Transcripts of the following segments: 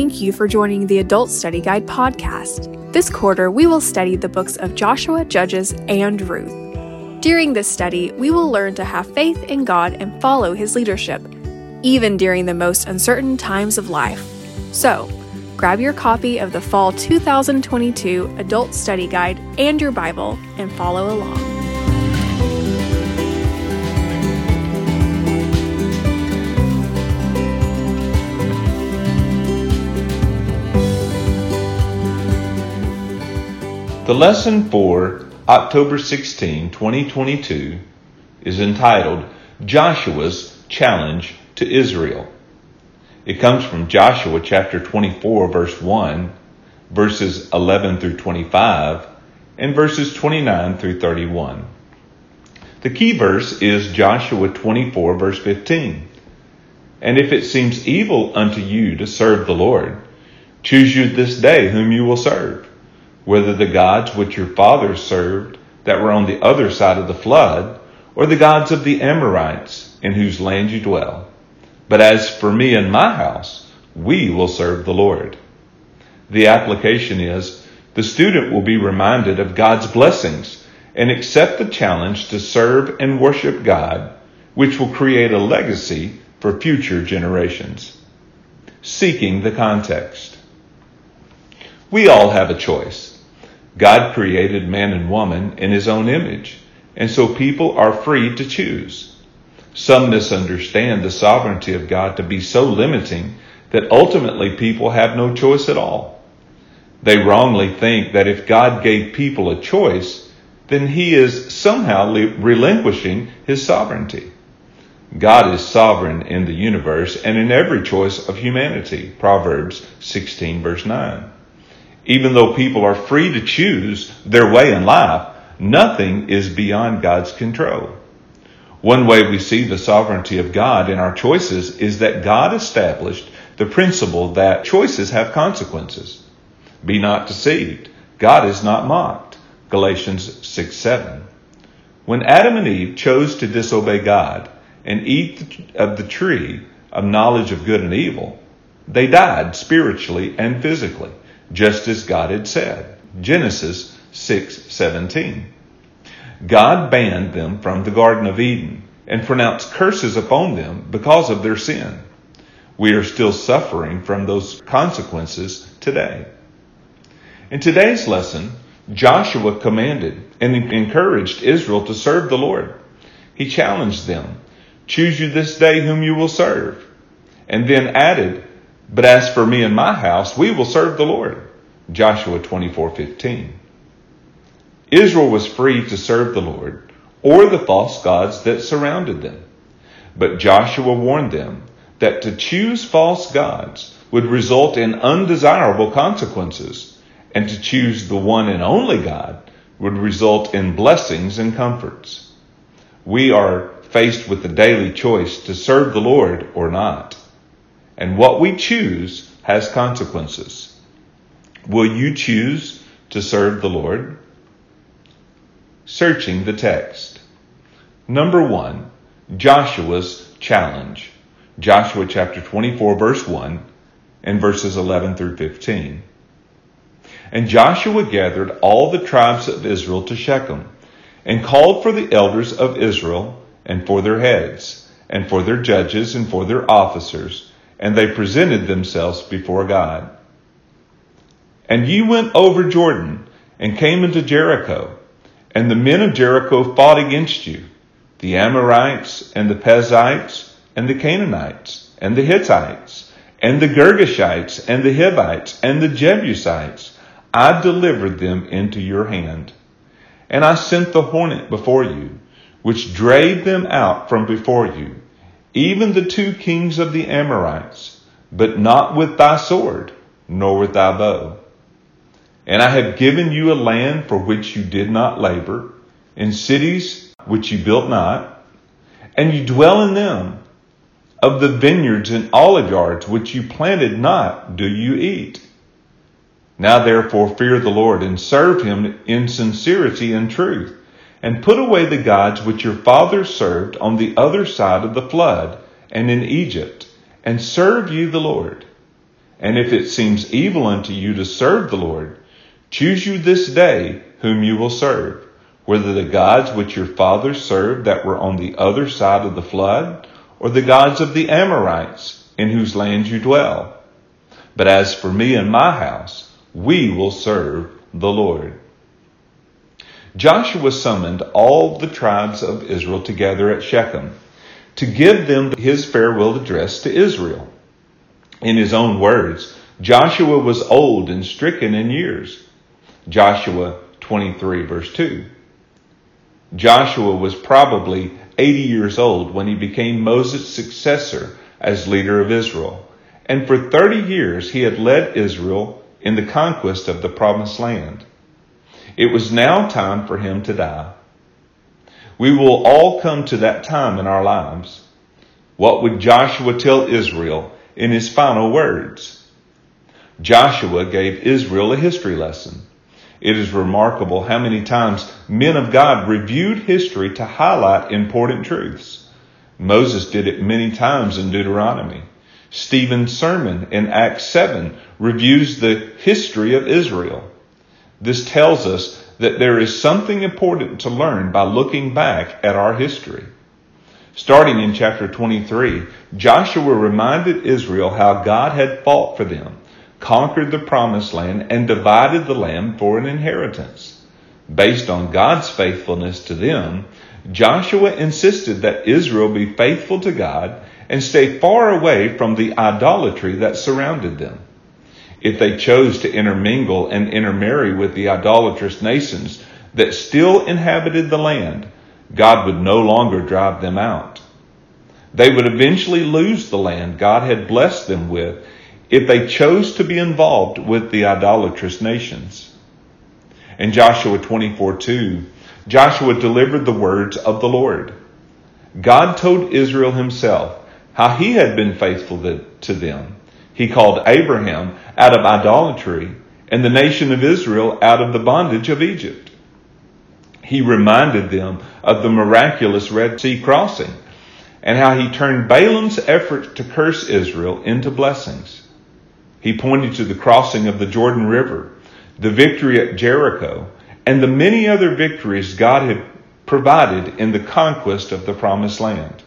Thank you for joining the Adult Study Guide podcast. This quarter, we will study the books of Joshua, Judges, and Ruth. During this study, we will learn to have faith in God and follow His leadership, even during the most uncertain times of life. So, grab your copy of the Fall 2022 Adult Study Guide and your Bible and follow along. The lesson for October 16, 2022 is entitled Joshua's Challenge to Israel. It comes from Joshua chapter 24 verse 1, verses 11 through 25, and verses 29 through 31. The key verse is Joshua 24 verse 15. And if it seems evil unto you to serve the Lord, choose you this day whom you will serve whether the gods which your fathers served that were on the other side of the flood, or the gods of the Amorites in whose land you dwell. But as for me and my house, we will serve the Lord. The application is the student will be reminded of God's blessings and accept the challenge to serve and worship God, which will create a legacy for future generations. Seeking the context. We all have a choice. God created man and woman in his own image, and so people are free to choose. Some misunderstand the sovereignty of God to be so limiting that ultimately people have no choice at all. They wrongly think that if God gave people a choice, then he is somehow relinquishing his sovereignty. God is sovereign in the universe and in every choice of humanity. Proverbs 16 verse 9 even though people are free to choose their way in life, nothing is beyond God's control. One way we see the sovereignty of God in our choices is that God established the principle that choices have consequences. Be not deceived. God is not mocked. Galatians 6 7. When Adam and Eve chose to disobey God and eat of the tree of knowledge of good and evil, they died spiritually and physically just as God had said. Genesis 6:17. God banned them from the Garden of Eden and pronounced curses upon them because of their sin. We are still suffering from those consequences today. In today's lesson, Joshua commanded and encouraged Israel to serve the Lord. He challenged them, choose you this day whom you will serve. And then added, but as for me and my house, we will serve the Lord. Joshua 24:15. Israel was free to serve the Lord or the false gods that surrounded them. But Joshua warned them that to choose false gods would result in undesirable consequences, and to choose the one and only God would result in blessings and comforts. We are faced with the daily choice to serve the Lord or not and what we choose has consequences. Will you choose to serve the Lord? Searching the text. Number one, Joshua's challenge. Joshua chapter 24 verse 1 and verses 11 through 15. And Joshua gathered all the tribes of Israel to Shechem and called for the elders of Israel and for their heads and for their judges and for their officers and they presented themselves before God. And ye went over Jordan and came into Jericho, and the men of Jericho fought against you, the Amorites and the Perizzites and the Canaanites and the Hittites and the Girgashites and the Hivites and the Jebusites. I delivered them into your hand. And I sent the hornet before you, which drave them out from before you even the two kings of the Amorites, but not with thy sword, nor with thy bow. And I have given you a land for which you did not labor, in cities which you built not, and you dwell in them. Of the vineyards and olive yards which you planted not, do you eat. Now therefore fear the Lord and serve him in sincerity and truth and put away the gods which your fathers served on the other side of the flood and in Egypt, and serve you the Lord. And if it seems evil unto you to serve the Lord, choose you this day whom you will serve, whether the gods which your fathers served that were on the other side of the flood, or the gods of the Amorites in whose land you dwell. But as for me and my house, we will serve the Lord. Joshua summoned all the tribes of Israel together at Shechem to give them his farewell address to Israel. In his own words, Joshua was old and stricken in years. Joshua 23 verse 2. Joshua was probably 80 years old when he became Moses' successor as leader of Israel. And for 30 years he had led Israel in the conquest of the promised land. It was now time for him to die. We will all come to that time in our lives. What would Joshua tell Israel in his final words? Joshua gave Israel a history lesson. It is remarkable how many times men of God reviewed history to highlight important truths. Moses did it many times in Deuteronomy. Stephen's sermon in Acts 7 reviews the history of Israel. This tells us that there is something important to learn by looking back at our history. Starting in chapter 23, Joshua reminded Israel how God had fought for them, conquered the promised land, and divided the land for an inheritance. Based on God's faithfulness to them, Joshua insisted that Israel be faithful to God and stay far away from the idolatry that surrounded them. If they chose to intermingle and intermarry with the idolatrous nations that still inhabited the land, God would no longer drive them out. They would eventually lose the land God had blessed them with if they chose to be involved with the idolatrous nations. In Joshua 24 2, Joshua delivered the words of the Lord. God told Israel himself how he had been faithful to them. He called Abraham out of idolatry and the nation of Israel out of the bondage of Egypt. He reminded them of the miraculous Red Sea crossing and how he turned Balaam's efforts to curse Israel into blessings. He pointed to the crossing of the Jordan River, the victory at Jericho, and the many other victories God had provided in the conquest of the promised land.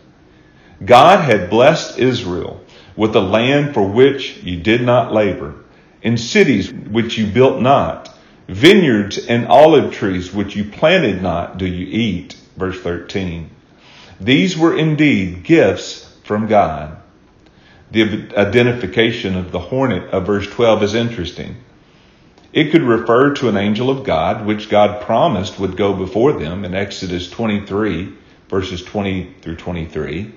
God had blessed Israel with a land for which you did not labor, in cities which you built not, vineyards and olive trees which you planted not do you eat. Verse 13. These were indeed gifts from God. The identification of the hornet of verse 12 is interesting. It could refer to an angel of God, which God promised would go before them in Exodus 23, verses 20 through 23.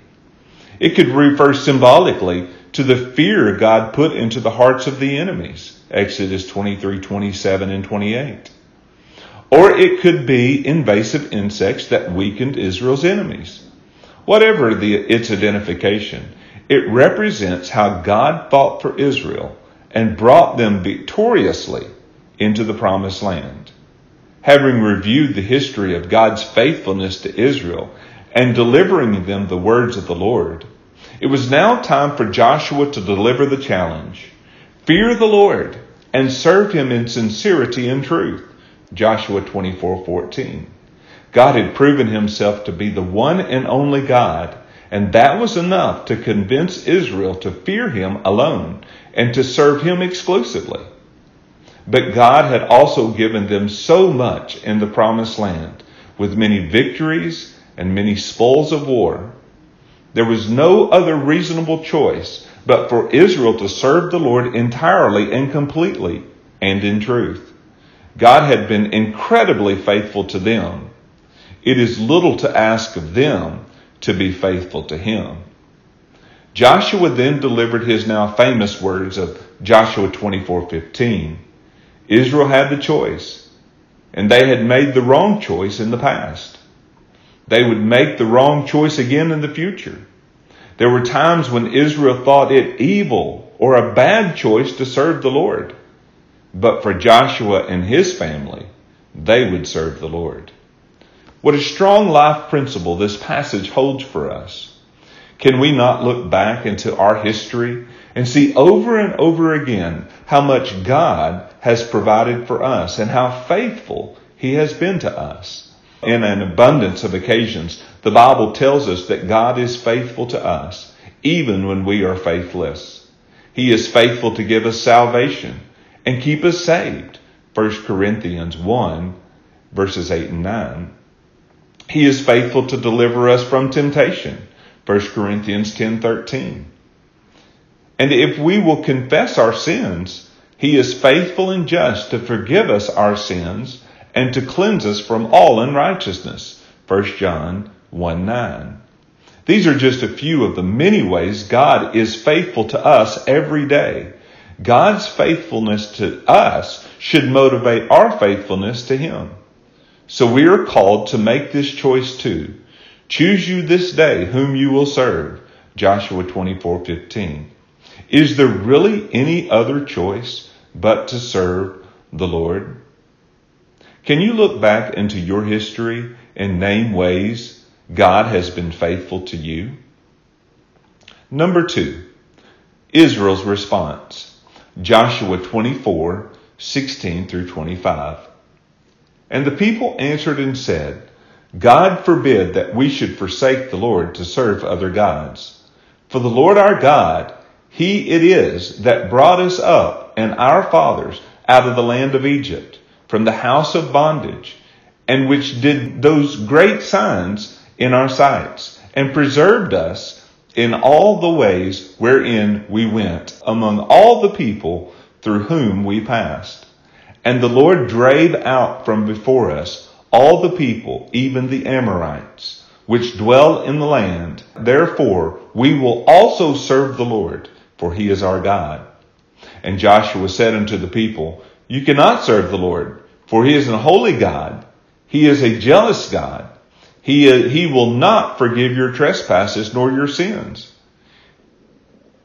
It could refer symbolically to the fear God put into the hearts of the enemies, Exodus 23, 27, and 28. Or it could be invasive insects that weakened Israel's enemies. Whatever the, its identification, it represents how God fought for Israel and brought them victoriously into the promised land. Having reviewed the history of God's faithfulness to Israel and delivering them the words of the Lord, it was now time for Joshua to deliver the challenge. Fear the Lord and serve him in sincerity and truth. Joshua 24:14. God had proven himself to be the one and only God, and that was enough to convince Israel to fear him alone and to serve him exclusively. But God had also given them so much in the promised land, with many victories and many spoils of war. There was no other reasonable choice but for Israel to serve the Lord entirely and completely and in truth. God had been incredibly faithful to them. It is little to ask of them to be faithful to Him. Joshua then delivered his now famous words of Joshua 24:15. Israel had the choice, and they had made the wrong choice in the past. They would make the wrong choice again in the future. There were times when Israel thought it evil or a bad choice to serve the Lord. But for Joshua and his family, they would serve the Lord. What a strong life principle this passage holds for us. Can we not look back into our history and see over and over again how much God has provided for us and how faithful He has been to us. In an abundance of occasions, the Bible tells us that God is faithful to us, even when we are faithless. He is faithful to give us salvation and keep us saved. 1 Corinthians 1 verses 8 and 9. He is faithful to deliver us from temptation. 1 Corinthians 10:13. And if we will confess our sins, he is faithful and just to forgive us our sins and to cleanse us from all unrighteousness. 1 John 1 9. These are just a few of the many ways God is faithful to us every day. God's faithfulness to us should motivate our faithfulness to Him. So we are called to make this choice too. Choose you this day whom you will serve. Joshua 24:15. Is there really any other choice but to serve the Lord? Can you look back into your history and name ways God has been faithful to you? Number two, Israel's response. Joshua 24, 16 through 25. And the people answered and said, God forbid that we should forsake the Lord to serve other gods. For the Lord our God, He it is that brought us up and our fathers out of the land of Egypt, from the house of bondage, and which did those great signs in our sights, and preserved us in all the ways wherein we went among all the people through whom we passed. And the Lord drave out from before us all the people, even the Amorites, which dwell in the land. Therefore, we will also serve the Lord, for he is our God. And Joshua said unto the people, You cannot serve the Lord, for he is an holy God. He is a jealous God. He, he will not forgive your trespasses nor your sins.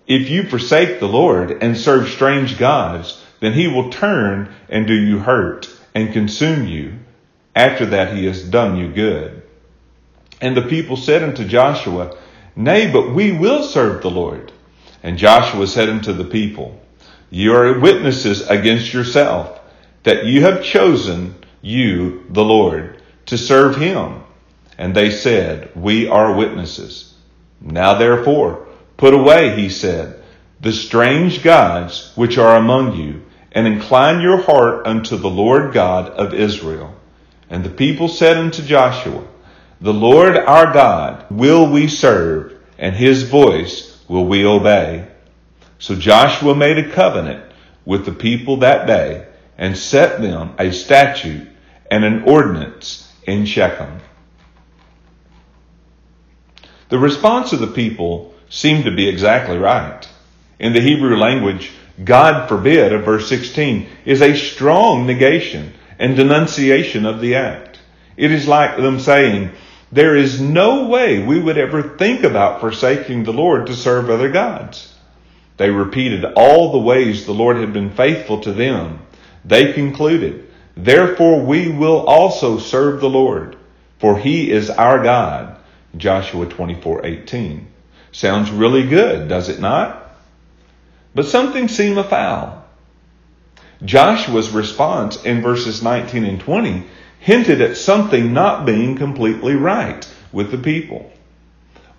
If you forsake the Lord and serve strange gods, then he will turn and do you hurt and consume you. After that he has done you good. And the people said unto Joshua, Nay, but we will serve the Lord. And Joshua said unto the people, You are witnesses against yourself, that you have chosen you, the Lord, to serve him. And they said, We are witnesses. Now therefore, put away, he said, the strange gods which are among you, and incline your heart unto the Lord God of Israel. And the people said unto Joshua, The Lord our God will we serve, and his voice will we obey. So Joshua made a covenant with the people that day, and set them a statute and an ordinance in Shechem. The response of the people seemed to be exactly right. In the Hebrew language, God forbid of verse 16 is a strong negation and denunciation of the act. It is like them saying, there is no way we would ever think about forsaking the Lord to serve other gods. They repeated all the ways the Lord had been faithful to them. They concluded, Therefore we will also serve the Lord, for he is our God. Joshua 24:18. Sounds really good, does it not? But something seemed afoul. Joshua's response in verses 19 and 20 hinted at something not being completely right with the people.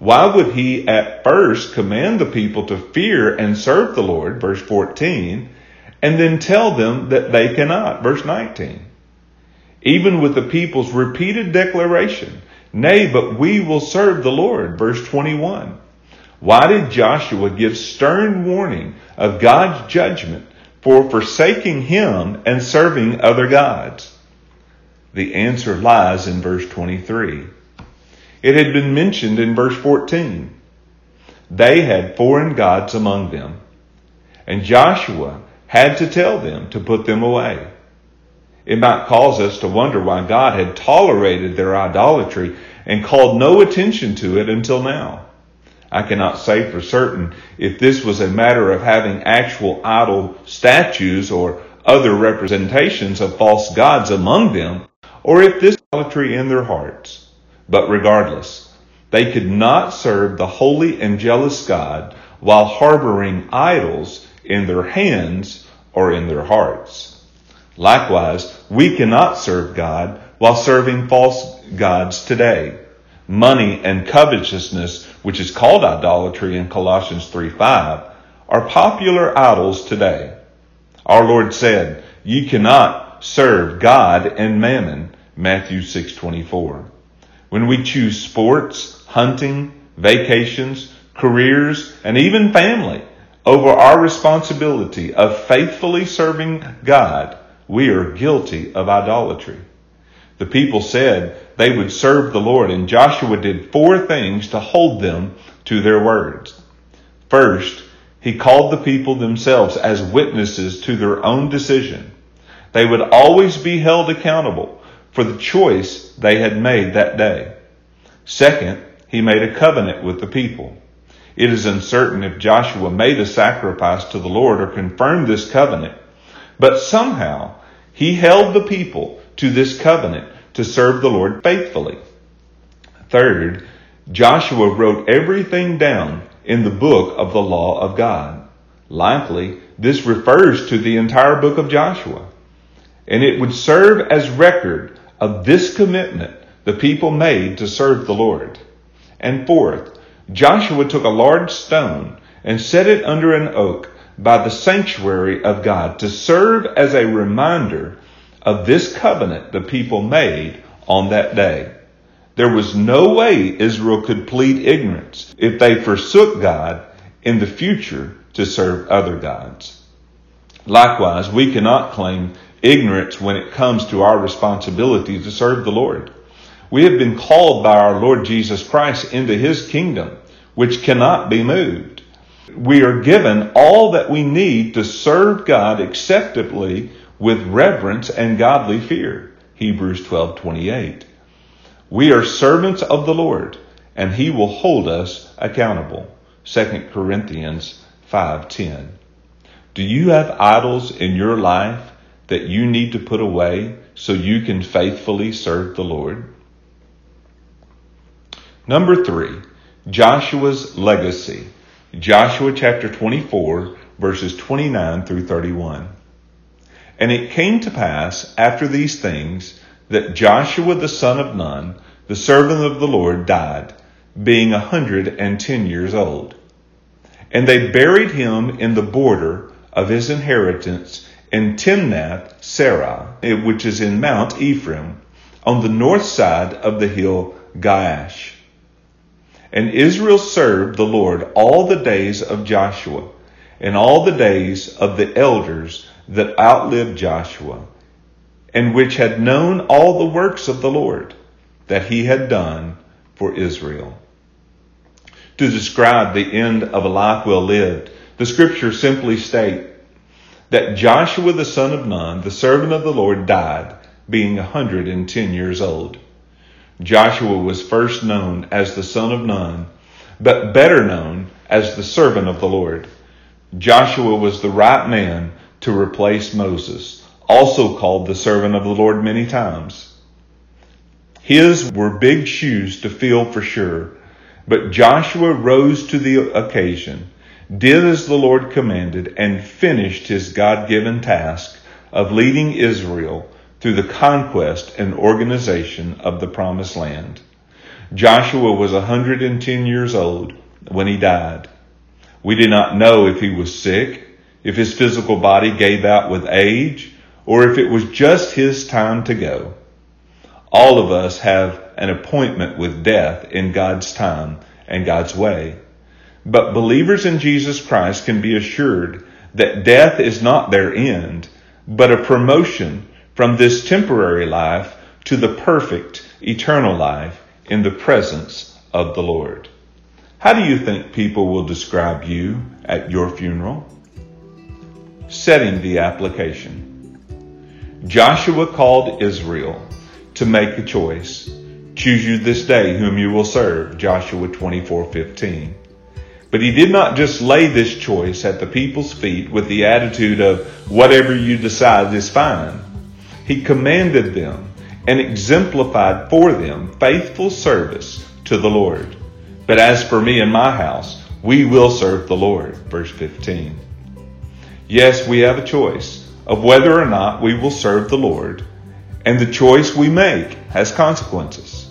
Why would he at first command the people to fear and serve the Lord, verse 14, and then tell them that they cannot, verse 19? Even with the people's repeated declaration, nay, but we will serve the Lord, verse 21. Why did Joshua give stern warning of God's judgment for forsaking him and serving other gods? The answer lies in verse 23. It had been mentioned in verse 14. They had foreign gods among them, and Joshua had to tell them to put them away. It might cause us to wonder why God had tolerated their idolatry and called no attention to it until now. I cannot say for certain if this was a matter of having actual idol statues or other representations of false gods among them, or if this idolatry in their hearts. But regardless, they could not serve the holy and jealous God while harboring idols in their hands or in their hearts. Likewise, we cannot serve God while serving false gods today. Money and covetousness, which is called idolatry in Colossians 3 5, are popular idols today. Our Lord said, Ye cannot serve God and mammon, Matthew 6:24. When we choose sports, hunting, vacations, careers, and even family over our responsibility of faithfully serving God, we are guilty of idolatry. The people said they would serve the Lord, and Joshua did four things to hold them to their words. First, he called the people themselves as witnesses to their own decision. They would always be held accountable for the choice they had made that day. Second, he made a covenant with the people. It is uncertain if Joshua made a sacrifice to the Lord or confirmed this covenant, but somehow he held the people to this covenant to serve the Lord faithfully. Third, Joshua wrote everything down in the book of the law of God. Likely, this refers to the entire book of Joshua. And it would serve as record of this commitment the people made to serve the Lord. And fourth, Joshua took a large stone and set it under an oak by the sanctuary of God to serve as a reminder of this covenant the people made on that day. There was no way Israel could plead ignorance if they forsook God in the future to serve other gods. Likewise, we cannot claim ignorance when it comes to our responsibility to serve the Lord. We have been called by our Lord Jesus Christ into his kingdom, which cannot be moved. We are given all that we need to serve God acceptably with reverence and godly fear. Hebrews 12:28. We are servants of the Lord, and he will hold us accountable. 2 Corinthians 5:10. Do you have idols in your life that you need to put away so you can faithfully serve the Lord? Number 3, Joshua's legacy. Joshua chapter 24 verses 29 through 31. And it came to pass after these things that Joshua the son of Nun, the servant of the Lord, died, being a hundred and ten years old. And they buried him in the border of his inheritance in Timnath Serah, which is in Mount Ephraim, on the north side of the hill Gaash. And Israel served the Lord all the days of Joshua, and all the days of the elders that outlived Joshua, and which had known all the works of the Lord that he had done for Israel. To describe the end of a life well lived, the scriptures simply state that Joshua the son of Nun, the servant of the Lord, died, being a hundred and ten years old. Joshua was first known as the son of Nun, but better known as the servant of the Lord. Joshua was the right man to replace Moses, also called the servant of the Lord many times. His were big shoes to fill for sure, but Joshua rose to the occasion, did as the Lord commanded, and finished his God given task of leading Israel through the conquest and organization of the promised land. Joshua was 110 years old when he died. We do not know if he was sick if his physical body gave out with age, or if it was just his time to go. All of us have an appointment with death in God's time and God's way. But believers in Jesus Christ can be assured that death is not their end, but a promotion from this temporary life to the perfect eternal life in the presence of the Lord. How do you think people will describe you at your funeral? setting the application. Joshua called Israel to make a choice. Choose you this day whom you will serve, Joshua 24:15. But he did not just lay this choice at the people's feet with the attitude of whatever you decide is fine. He commanded them and exemplified for them faithful service to the Lord. But as for me and my house, we will serve the Lord. Verse 15. Yes, we have a choice of whether or not we will serve the Lord, and the choice we make has consequences.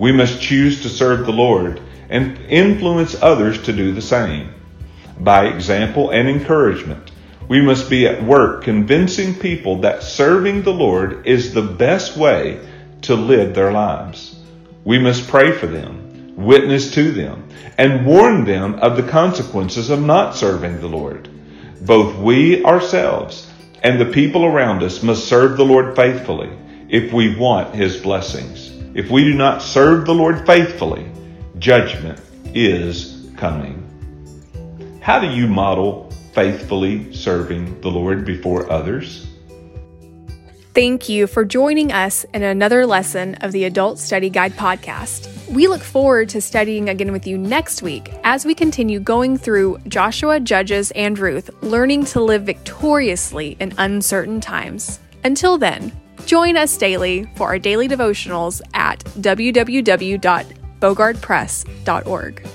We must choose to serve the Lord and influence others to do the same. By example and encouragement, we must be at work convincing people that serving the Lord is the best way to live their lives. We must pray for them, witness to them, and warn them of the consequences of not serving the Lord. Both we ourselves and the people around us must serve the Lord faithfully if we want His blessings. If we do not serve the Lord faithfully, judgment is coming. How do you model faithfully serving the Lord before others? Thank you for joining us in another lesson of the Adult Study Guide podcast. We look forward to studying again with you next week as we continue going through Joshua, Judges, and Ruth, learning to live victoriously in uncertain times. Until then, join us daily for our daily devotionals at www.bogardpress.org.